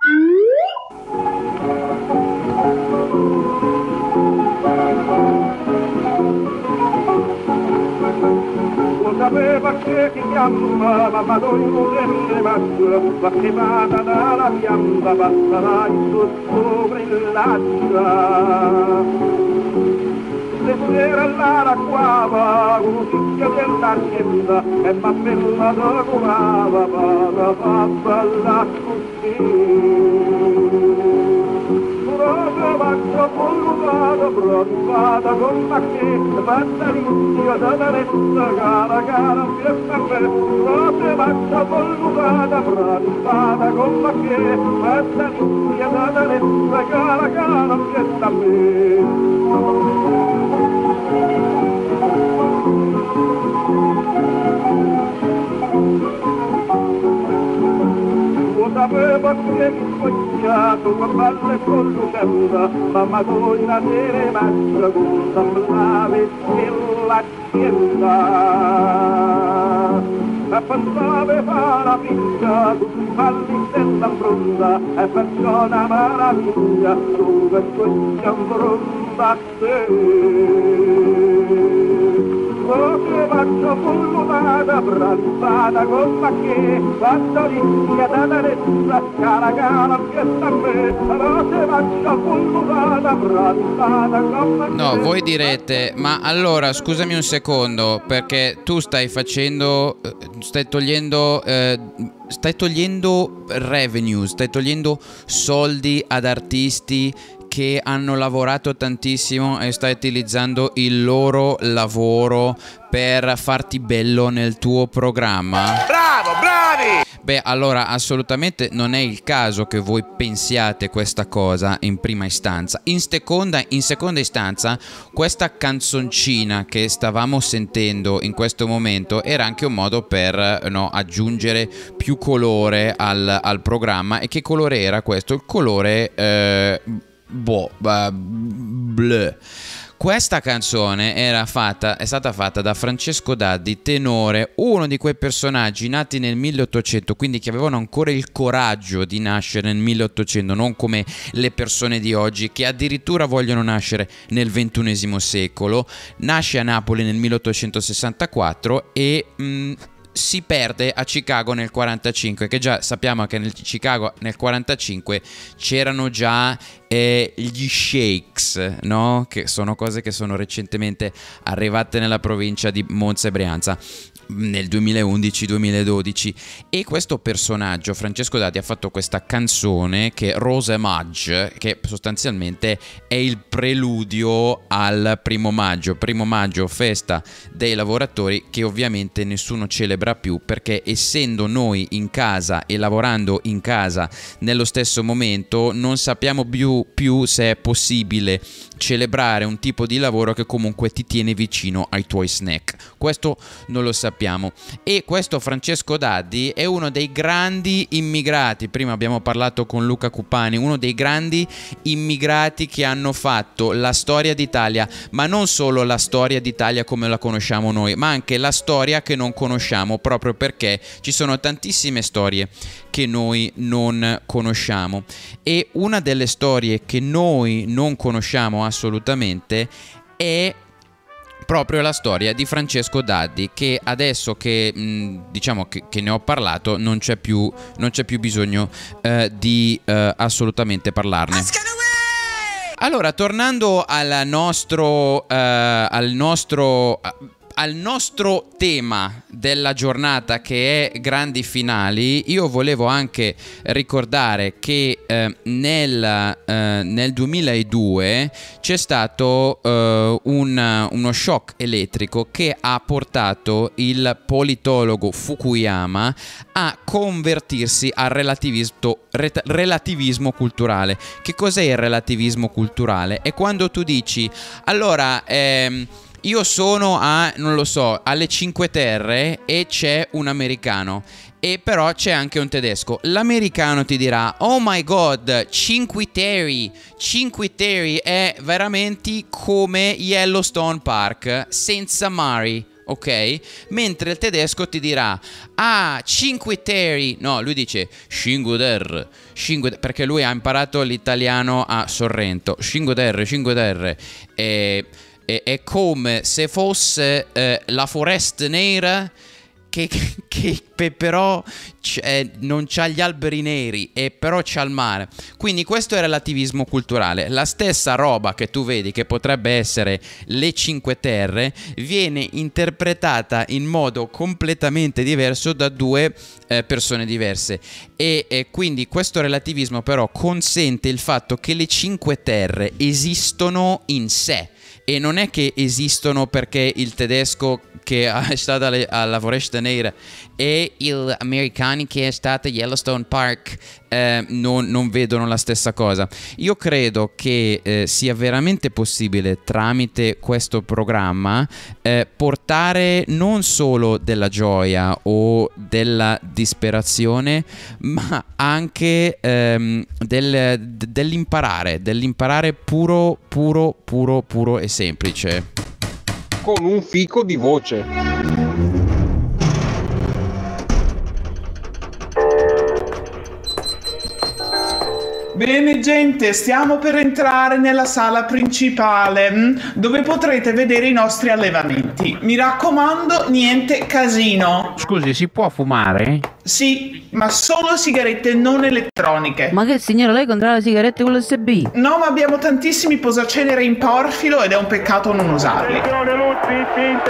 sapeva che chi chiamava ma non sempre mascura va cremata dalla pianta passerà in su sopra il latta se c'era la racquava con l'ucchia dell'archetta e ma bella da curava va va va balla così faccia polvada, bronzata con macchie, da gara, gara, fiesta faccia bronzata con da gara, gara, fiesta. Thank you. sapeva come scocciato guardarle con luca nuda ma madonna te ne mangia con semblave nell'azienda e pensave fa la picca con falli dell'ambronda e perciò una maraviglia dove scoccia ambronda a te Voce faccio pullumata, branzata con macchè, quando l'india da darezza, cara cara pietta a me, voce faccio pullumata, branzata con macchè. No, voi direte, ma allora scusami un secondo, perché tu stai facendo, eh, stai togliendo, eh, stai togliendo revenue, stai togliendo soldi ad artisti che hanno lavorato tantissimo e stai utilizzando il loro lavoro per farti bello nel tuo programma? Bravo, bravi! Beh, allora assolutamente non è il caso che voi pensiate questa cosa in prima istanza. In seconda, in seconda istanza, questa canzoncina che stavamo sentendo in questo momento era anche un modo per no, aggiungere più colore al, al programma. E che colore era questo? Il colore... Eh, boh, uh. Questa canzone fatta, è stata fatta da Francesco Daddi, tenore, uno di quei personaggi nati nel 1800, quindi che avevano ancora il coraggio di nascere nel 1800, non come le persone di oggi che addirittura vogliono nascere nel XXI secolo. Nasce a Napoli nel 1864 e... Mh, si perde a Chicago nel 45 che già sappiamo che nel Chicago nel 45 c'erano già eh, gli shakes no? che sono cose che sono recentemente arrivate nella provincia di Monza e Brianza nel 2011-2012 e questo personaggio Francesco Dati ha fatto questa canzone che Rose Maggi che sostanzialmente è il preludio al primo maggio. Primo maggio festa dei lavoratori che ovviamente nessuno celebra più perché essendo noi in casa e lavorando in casa nello stesso momento non sappiamo più, più se è possibile celebrare un tipo di lavoro che comunque ti tiene vicino ai tuoi snack. Questo non lo sappiamo e questo Francesco Daddi è uno dei grandi immigrati. Prima abbiamo parlato con Luca Cupani uno dei grandi immigrati che hanno fatto la storia d'Italia ma non solo la storia d'Italia come la conosciamo noi ma anche la storia che non conosciamo proprio perché ci sono tantissime storie che noi non conosciamo. E una delle storie che noi non conosciamo assolutamente è proprio la storia di Francesco Daddi che adesso che mh, diciamo che, che, ne ho parlato non c'è più, non c'è più bisogno eh, di eh, assolutamente parlarne. Allora, tornando al nostro, eh, al nostro al nostro tema della giornata che è grandi finali, io volevo anche ricordare che eh, nel, eh, nel, 2002 c'è stato eh, un, uno shock elettrico che ha portato il politologo Fukuyama a convertirsi al relativismo, relativismo culturale. Che cos'è il relativismo culturale? È quando tu dici, allora... Ehm, io sono a, non lo so, alle Cinque Terre e c'è un americano. E però c'è anche un tedesco. L'americano ti dirà: Oh my god, Cinque Terre. Cinque Terre è veramente come Yellowstone Park senza mari ok? Mentre il tedesco ti dirà ah, Cinque Terre, no, lui dice Cinque Terre, perché lui ha imparato l'italiano a Sorrento, Cinque Terre, Cinque Terre, e è, è come se fosse eh, la foresta nera che, che, che però non c'ha gli alberi neri e però c'ha il mare. Quindi questo è relativismo culturale. La stessa roba che tu vedi che potrebbe essere le Cinque Terre viene interpretata in modo completamente diverso da due eh, persone diverse. E, e quindi questo relativismo però consente il fatto che le Cinque Terre esistono in sé e non è che esistono perché il tedesco che [laughs] è stato alla Foresta Nera e gli americani che è stato a Yellowstone Park eh, non, non, vedono la stessa cosa. Io credo che eh, sia veramente possibile tramite questo programma eh, portare non solo della gioia o della disperazione, ma anche ehm, del, dell'imparare, dell'imparare puro, puro, puro, puro e semplice. Con un fico di voce. Bene gente, stiamo per entrare nella sala principale mm, dove potrete vedere i nostri allevamenti. Mi raccomando, niente casino. Scusi, si può fumare? Sì, ma solo sigarette non elettroniche. Ma che signora, lei controlla le sigarette con l'SB? No, ma abbiamo tantissimi posacenere in porfilo ed è un peccato non usarli.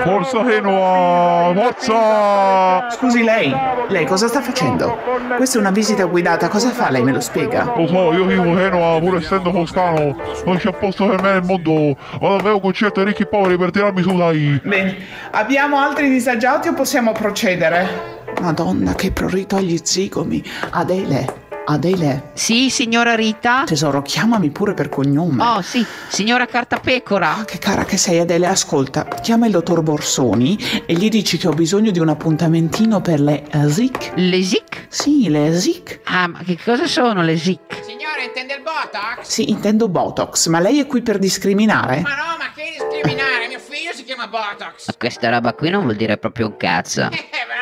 Forza Genoa, forza! Scusi lei, lei cosa sta facendo? Questa è una visita guidata, cosa fa lei me lo spiega? Lo so, io vivo a Genova, pur essendo toscano, non c'è posto per me nel mondo. Vado a vedere un concerto di ricchi e poveri per tirarmi su, dai. Bene, abbiamo altri disagiati o possiamo procedere? Madonna, che prurito agli zigomi. Adele, Adele. Sì, signora Rita? Tesoro, chiamami pure per cognome. Oh, sì, signora Cartapecora. Ah, che cara che sei, Adele. Ascolta, chiama il dottor Borsoni e gli dici che ho bisogno di un appuntamentino per le SIC. Le SIC? Sì, le SIC. Ah, ma che cosa sono le SIC? Signore, intende il Botox? Sì, intendo Botox, ma lei è qui per discriminare? Ma no, ma che discriminare? Mio figlio si chiama Botox. Ma questa roba qui non vuol dire proprio un cazzo. [laughs] Eh, ridere.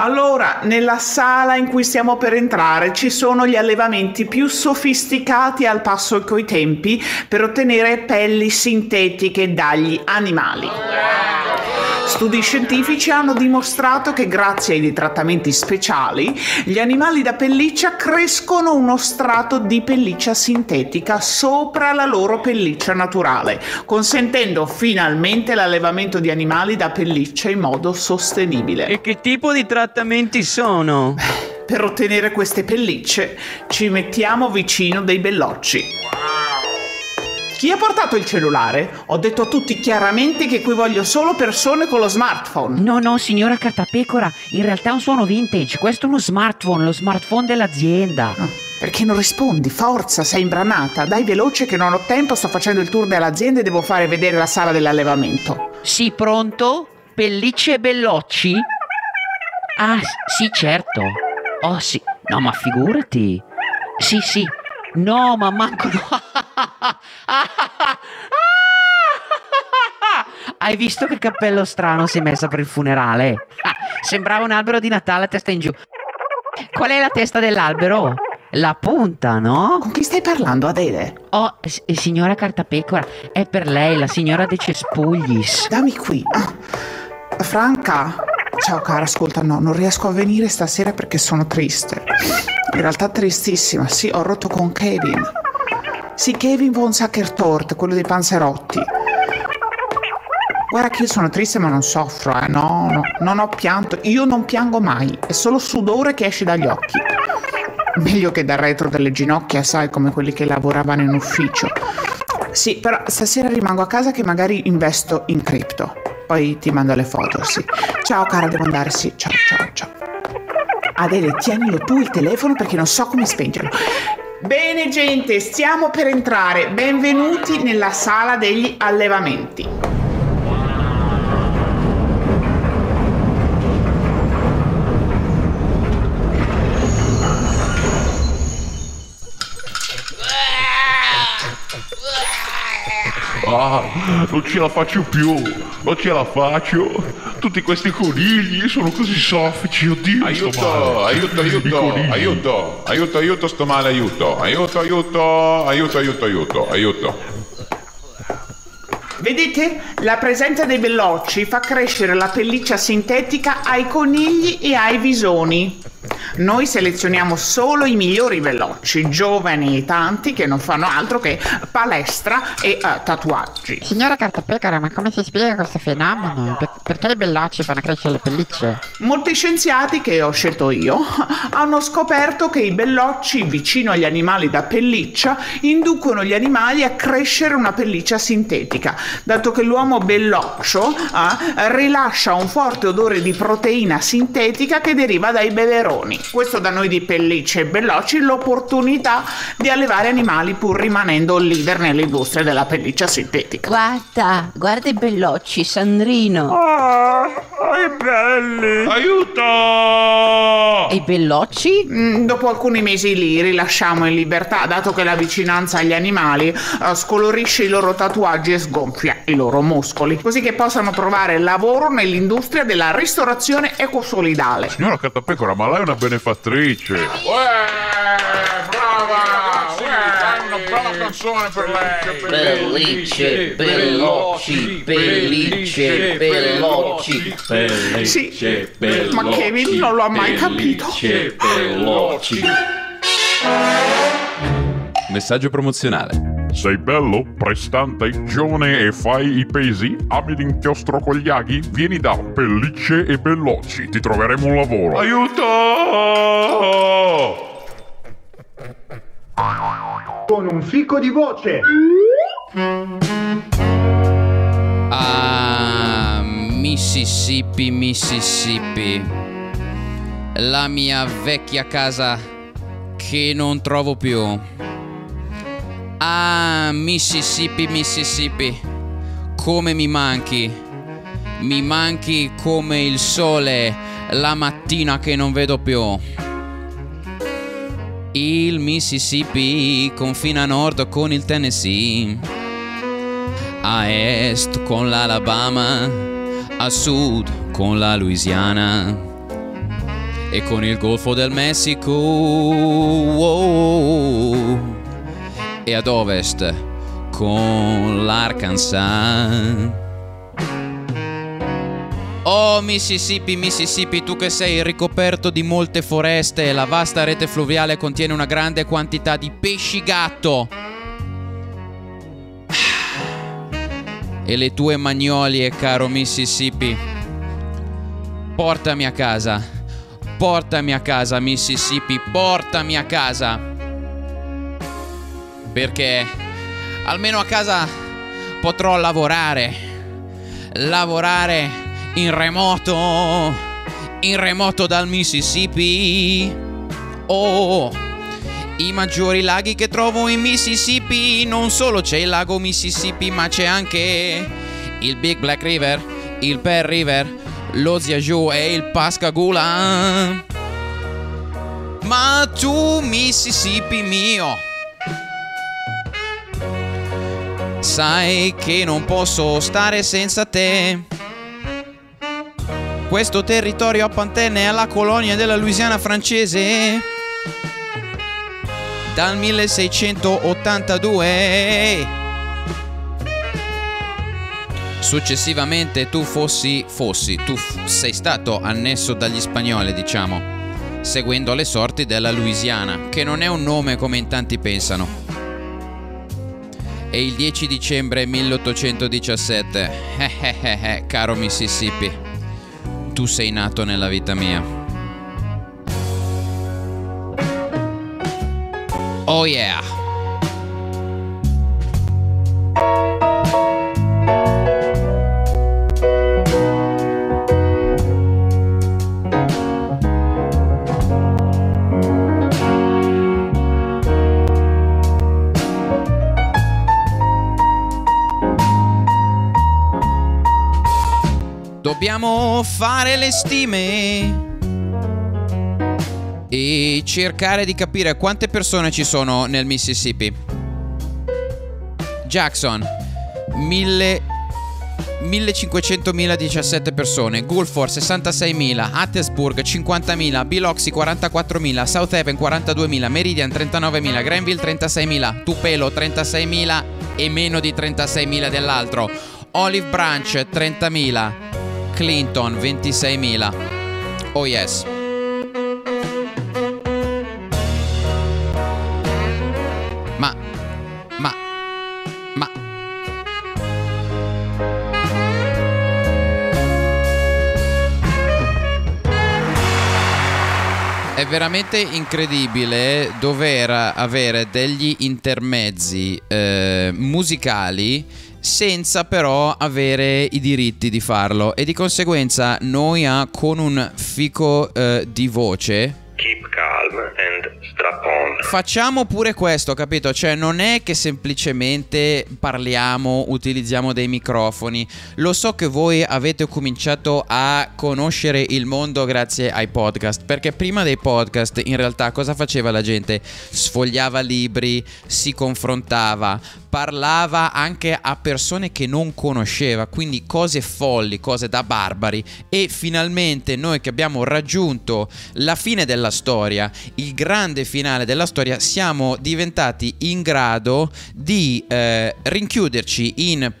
Allora, nella sala in cui stiamo per entrare ci sono gli allevamenti più sofisticati al passo coi tempi per ottenere pelli sintetiche dagli animali. Studi scientifici hanno dimostrato che grazie ai trattamenti speciali gli animali da pelliccia crescono uno strato di pelliccia sintetica sopra la loro pelliccia naturale, consentendo finalmente l'allevamento di animali da pelliccia in modo sostenibile. E che tipo di trattamenti sono? Per ottenere queste pellicce ci mettiamo vicino dei bellocci. Chi ha portato il cellulare? Ho detto a tutti chiaramente che qui voglio solo persone con lo smartphone. No, no, signora Cartapecora, in realtà è un suono vintage. Questo è uno smartphone, lo smartphone dell'azienda. Ah, perché non rispondi? Forza, sei imbranata. Dai veloce che non ho tempo, sto facendo il tour dell'azienda e devo fare vedere la sala dell'allevamento. Sì, pronto? Pellicce e bellocci? Ah, sì, certo. Oh, sì. No, ma figurati. Sì, sì. No, ma manco. [laughs] Hai visto che cappello strano si è messa per il funerale? [laughs] Sembrava un albero di Natale a testa in giù. Qual è la testa dell'albero? La punta, no? Con chi stai parlando, Adele? Oh, s- signora Cartapecora, è per lei, la signora De Cespuglis. Dammi qui. Ah, Franca. Ciao cara, ascolta, no, non riesco a venire stasera perché sono triste. In realtà tristissima, sì, ho rotto con Kevin. Sì, Kevin von Sackertort, quello dei panzerotti. Guarda che io sono triste ma non soffro, eh, no, no, non ho pianto, io non piango mai, è solo sudore che esce dagli occhi. Meglio che dal retro delle ginocchia, sai, come quelli che lavoravano in ufficio. Sì, però stasera rimango a casa che magari investo in cripto. Poi ti mando le foto, sì. Ciao cara, devo andare, sì. Ciao, ciao, ciao. Adele, tienilo tu il telefono perché non so come spengerlo. Bene gente, stiamo per entrare. Benvenuti nella sala degli allevamenti. Ah, non ce la faccio più, non ce la faccio. Tutti questi conigli sono così soffici, oddio. sto male. Aiuto, aiuto, aiuto, aiuto, aiuto, aiuto, sto male, aiuto, aiuto, aiuto, aiuto, aiuto, aiuto, aiuto. Vedete? La presenza dei bellocci fa crescere la pelliccia sintetica ai conigli e ai visoni. Noi selezioniamo solo i migliori bellocci, giovani e tanti che non fanno altro che palestra e eh, tatuaggi. Signora Cartapecora, ma come si spiega questo fenomeno? Per- perché i bellocci fanno crescere le pellicce? Molti scienziati che ho scelto io hanno scoperto che i bellocci vicino agli animali da pelliccia inducono gli animali a crescere una pelliccia sintetica, dato che l'uomo belloccio eh, rilascia un forte odore di proteina sintetica che deriva dai beveroni. Questo da noi di pellicce e bellocci l'opportunità di allevare animali pur rimanendo leader nell'industria della pelliccia sintetica. Guarda, guarda i bellocci, Sandrino. Ah, che belli! Aiuto! E i bellocci? Mm, dopo alcuni mesi li rilasciamo in libertà, dato che la vicinanza agli animali eh, scolorisce i loro tatuaggi e sgonfia i loro muscoli, così che possano trovare lavoro nell'industria della ristorazione ecosolidale. Signora Catapecora, ma lei è una benefattrice. Uè, bravo! Brava! Uè, una bella canzone per lei! Pellicce, veloci, pellicce, veloci. Sì, ma Kevin non lo ha mai capito. veloci. Messaggio promozionale. Sei bello, prestante, giovane e fai i pesi? Ami l'inchiostro con gli aghi? Vieni da Pellicce e Belloci, ti troveremo un lavoro. Aiuto! Con un fico di voce. Ah, Mississippi, Mississippi. La mia vecchia casa che non trovo più. Ah, Mississippi, Mississippi. Come mi manchi. Mi manchi come il sole la mattina che non vedo più. Il Mississippi confina a nord con il Tennessee a est con l'Alabama, a sud con la Louisiana e con il Golfo del Messico wow, e ad ovest con l'Arkansas. Oh Mississippi, Mississippi, tu che sei ricoperto di molte foreste, la vasta rete fluviale contiene una grande quantità di pesci gatto. [sighs] e le tue magnolie, caro Mississippi. Portami a casa. Portami a casa, Mississippi. Portami a casa. Perché almeno a casa potrò lavorare. Lavorare in remoto. In remoto dal Mississippi. Oh. I maggiori laghi che trovo in Mississippi, non solo c'è il lago Mississippi, ma c'è anche il Big Black River, il Pearl River, lo Ziaju e il Pascagoula. Ma tu, Mississippi mio, sai che non posso stare senza te. Questo territorio appartiene alla colonia della Louisiana francese dal 1682. Successivamente tu fossi, fossi, tu f- sei stato annesso dagli spagnoli, diciamo, seguendo le sorti della Louisiana, che non è un nome come in tanti pensano. E il 10 dicembre 1817, eh eh eh eh, caro Mississippi, tu sei nato nella vita mia. Oh yeah. Dobbiamo fare le stime e cercare di capire quante persone ci sono nel Mississippi. Jackson, 1000 1500.017 persone, Gulford 66.000, Hattiesburg 50.000, Biloxi 44.000, South Haven 42.000, Meridian 39.000, Granville 36.000, Tupelo 36.000 e meno di 36.000 dell'altro, Olive Branch 30.000, Clinton 26.000. Oh yes. Ma, ma, ma... È veramente incredibile dover avere degli intermezzi eh, musicali senza però avere i diritti di farlo. E di conseguenza noi ha con un fico eh, di voce Facciamo pure questo, capito? Cioè, non è che semplicemente parliamo, utilizziamo dei microfoni. Lo so che voi avete cominciato a conoscere il mondo grazie ai podcast. Perché prima dei podcast, in realtà, cosa faceva la gente? Sfogliava libri, si confrontava, parlava anche a persone che non conosceva, quindi cose folli, cose da barbari. E finalmente noi che abbiamo raggiunto la fine della storia, il grande finale della storia storia siamo diventati in grado di eh, rinchiuderci in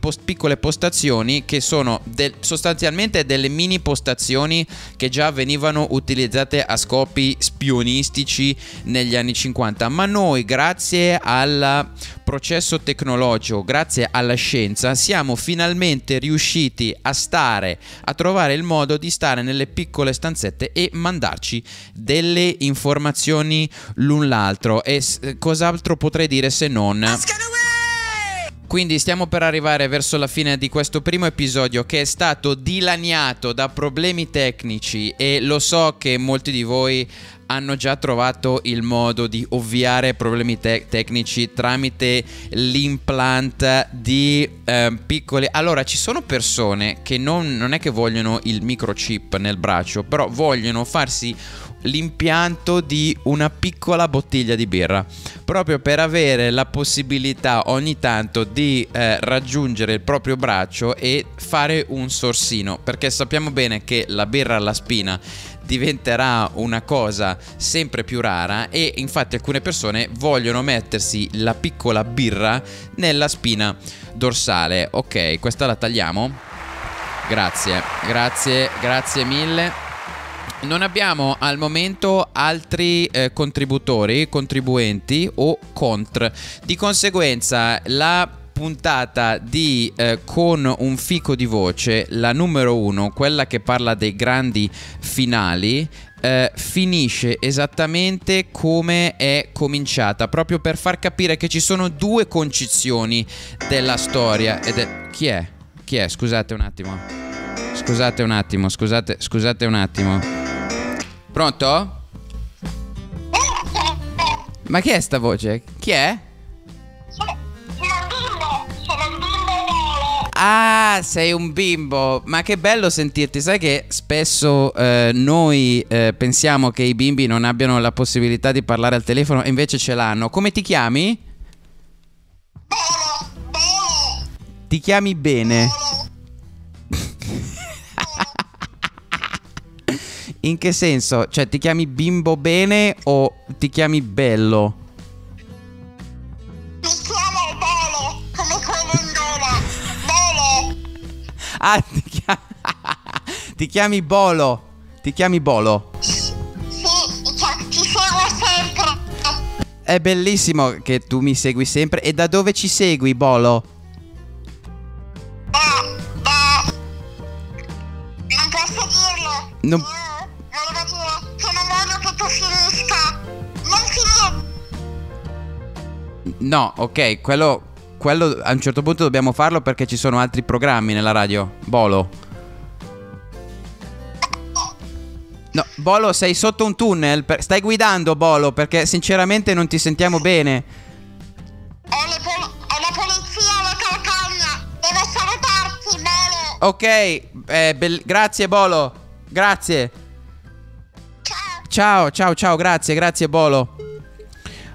post- piccole postazioni che sono del- sostanzialmente delle mini postazioni che già venivano utilizzate a scopi spionistici negli anni 50, ma noi grazie al processo tecnologico, grazie alla scienza, siamo finalmente riusciti a stare, a trovare il modo di stare nelle piccole stanzette e mandarci delle informazioni l'un l'altro. E s- cos'altro potrei dire se non... Quindi stiamo per arrivare verso la fine di questo primo episodio che è stato dilaniato da problemi tecnici e lo so che molti di voi hanno già trovato il modo di ovviare problemi te- tecnici tramite l'implant di eh, piccole... Allora, ci sono persone che non, non è che vogliono il microchip nel braccio, però vogliono farsi l'impianto di una piccola bottiglia di birra proprio per avere la possibilità ogni tanto di eh, raggiungere il proprio braccio e fare un sorsino perché sappiamo bene che la birra alla spina diventerà una cosa sempre più rara e infatti alcune persone vogliono mettersi la piccola birra nella spina dorsale. Ok questa la tagliamo. Grazie grazie grazie mille. Non abbiamo al momento altri eh, contributori, contribuenti o contr. Di conseguenza la puntata di eh, con un fico di voce, la numero uno, quella che parla dei grandi finali, eh, finisce esattamente come è cominciata, proprio per far capire che ci sono due concezioni della storia. Ed è... Chi è? Chi è? Scusate un attimo. Scusate un attimo, scusate, scusate un attimo. Pronto? Ma chi è sta voce? Chi è? Ah, sei un bimbo. Ma che bello sentirti. Sai che spesso eh, noi eh, pensiamo che i bimbi non abbiano la possibilità di parlare al telefono e invece ce l'hanno. Come ti chiami? Ti chiami bene? [laughs] In che senso? Cioè, ti chiami bimbo bene o ti chiami bello? Ah, ti chiami... [laughs] ti chiami Bolo. Ti chiami Bolo. Ci seguo sempre. È bellissimo che tu mi segui sempre. E da dove ci segui, Bolo? Non posso dirlo. Non... Volevo dire che non voglio che tu finisca. Non finire. No, ok, quello, quello a un certo punto dobbiamo farlo perché ci sono altri programmi nella radio. Bolo. No, Bolo, sei sotto un tunnel. Stai guidando, Bolo, perché sinceramente non ti sentiamo bene. È la polizia alla calcagna. Deve salutarti, bene. Ok, eh, bel- grazie, Bolo. Grazie. Ciao, ciao, ciao, grazie, grazie, Bolo.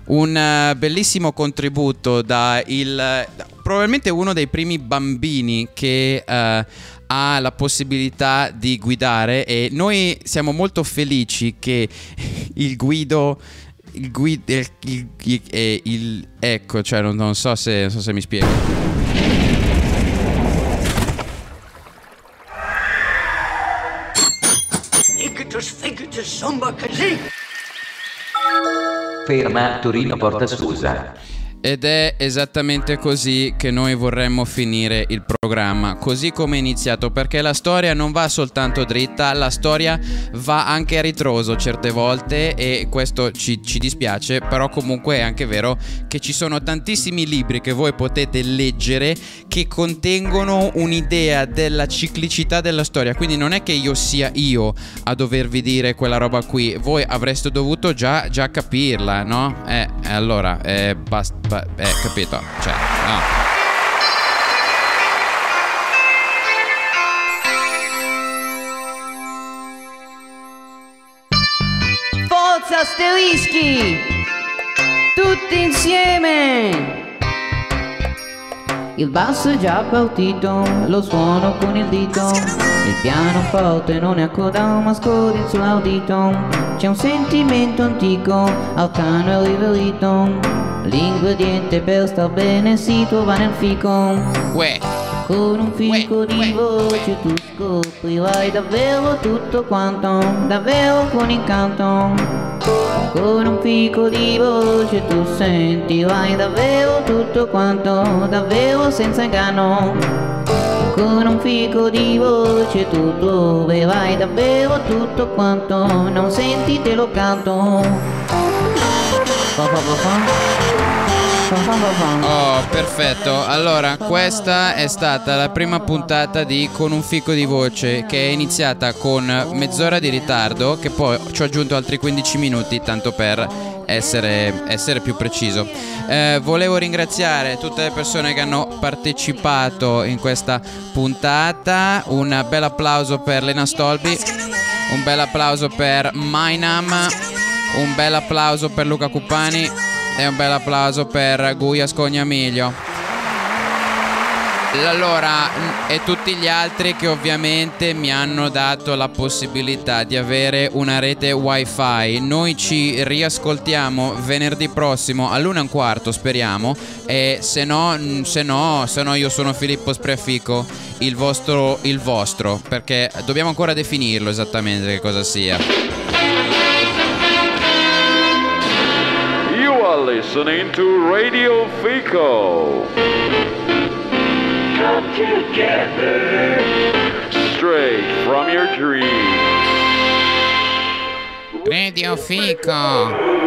Un eh, bellissimo contributo da il probabilmente uno dei primi bambini che eh, ha la possibilità di guidare e noi siamo molto felici che il guido il guido il, il- il- ecco, cioè non, non so se non so se mi spiego. Somba così. Ferma Torino Porta Scusa. Ed è esattamente così che noi vorremmo finire il programma, così come è iniziato, perché la storia non va soltanto dritta, la storia va anche a ritroso certe volte e questo ci, ci dispiace, però comunque è anche vero che ci sono tantissimi libri che voi potete leggere che contengono un'idea della ciclicità della storia, quindi non è che io sia io a dovervi dire quella roba qui, voi avreste dovuto già, già capirla, no? Eh, allora, eh, basta, ba- eh, capito, cioè, no. Forza asterischi! Tutti insieme! Il basso è già partito, lo suono con il dito. Il pianoforte non è a coda ma scodi sull'audito. C'è un sentimento antico, arcano e riverito. L'ingrediente per star bene si trova nel fico. Uè. Con un fico di voce tu scoprirai davvero tutto quanto, davvero con incanto. Con un fico di voce tu sentirai davvero tutto quanto, davvero senza inganno. Con un fico di voce tu troverai davvero tutto quanto, non senti te lo canto. Fa, fa, fa. Oh, perfetto. Allora, questa è stata la prima puntata di Con un fico di voce che è iniziata con mezz'ora di ritardo, che poi ci ho aggiunto altri 15 minuti, tanto per essere, essere più preciso. Eh, volevo ringraziare tutte le persone che hanno partecipato in questa puntata. Un bel applauso per Lena Stolbi, un bel applauso per Mainam, un bel applauso per Luca Cupani e un bel applauso per Guia Scognamiglio. Allora, e tutti gli altri che ovviamente mi hanno dato la possibilità di avere una rete wifi. Noi ci riascoltiamo venerdì prossimo all'una e un quarto, speriamo. E se no, se no, se no io sono Filippo Sprefico, il vostro, il vostro, perché dobbiamo ancora definirlo esattamente che cosa sia. Listening to Radio Fico. Come together. Straight from your dreams. Radio Fico.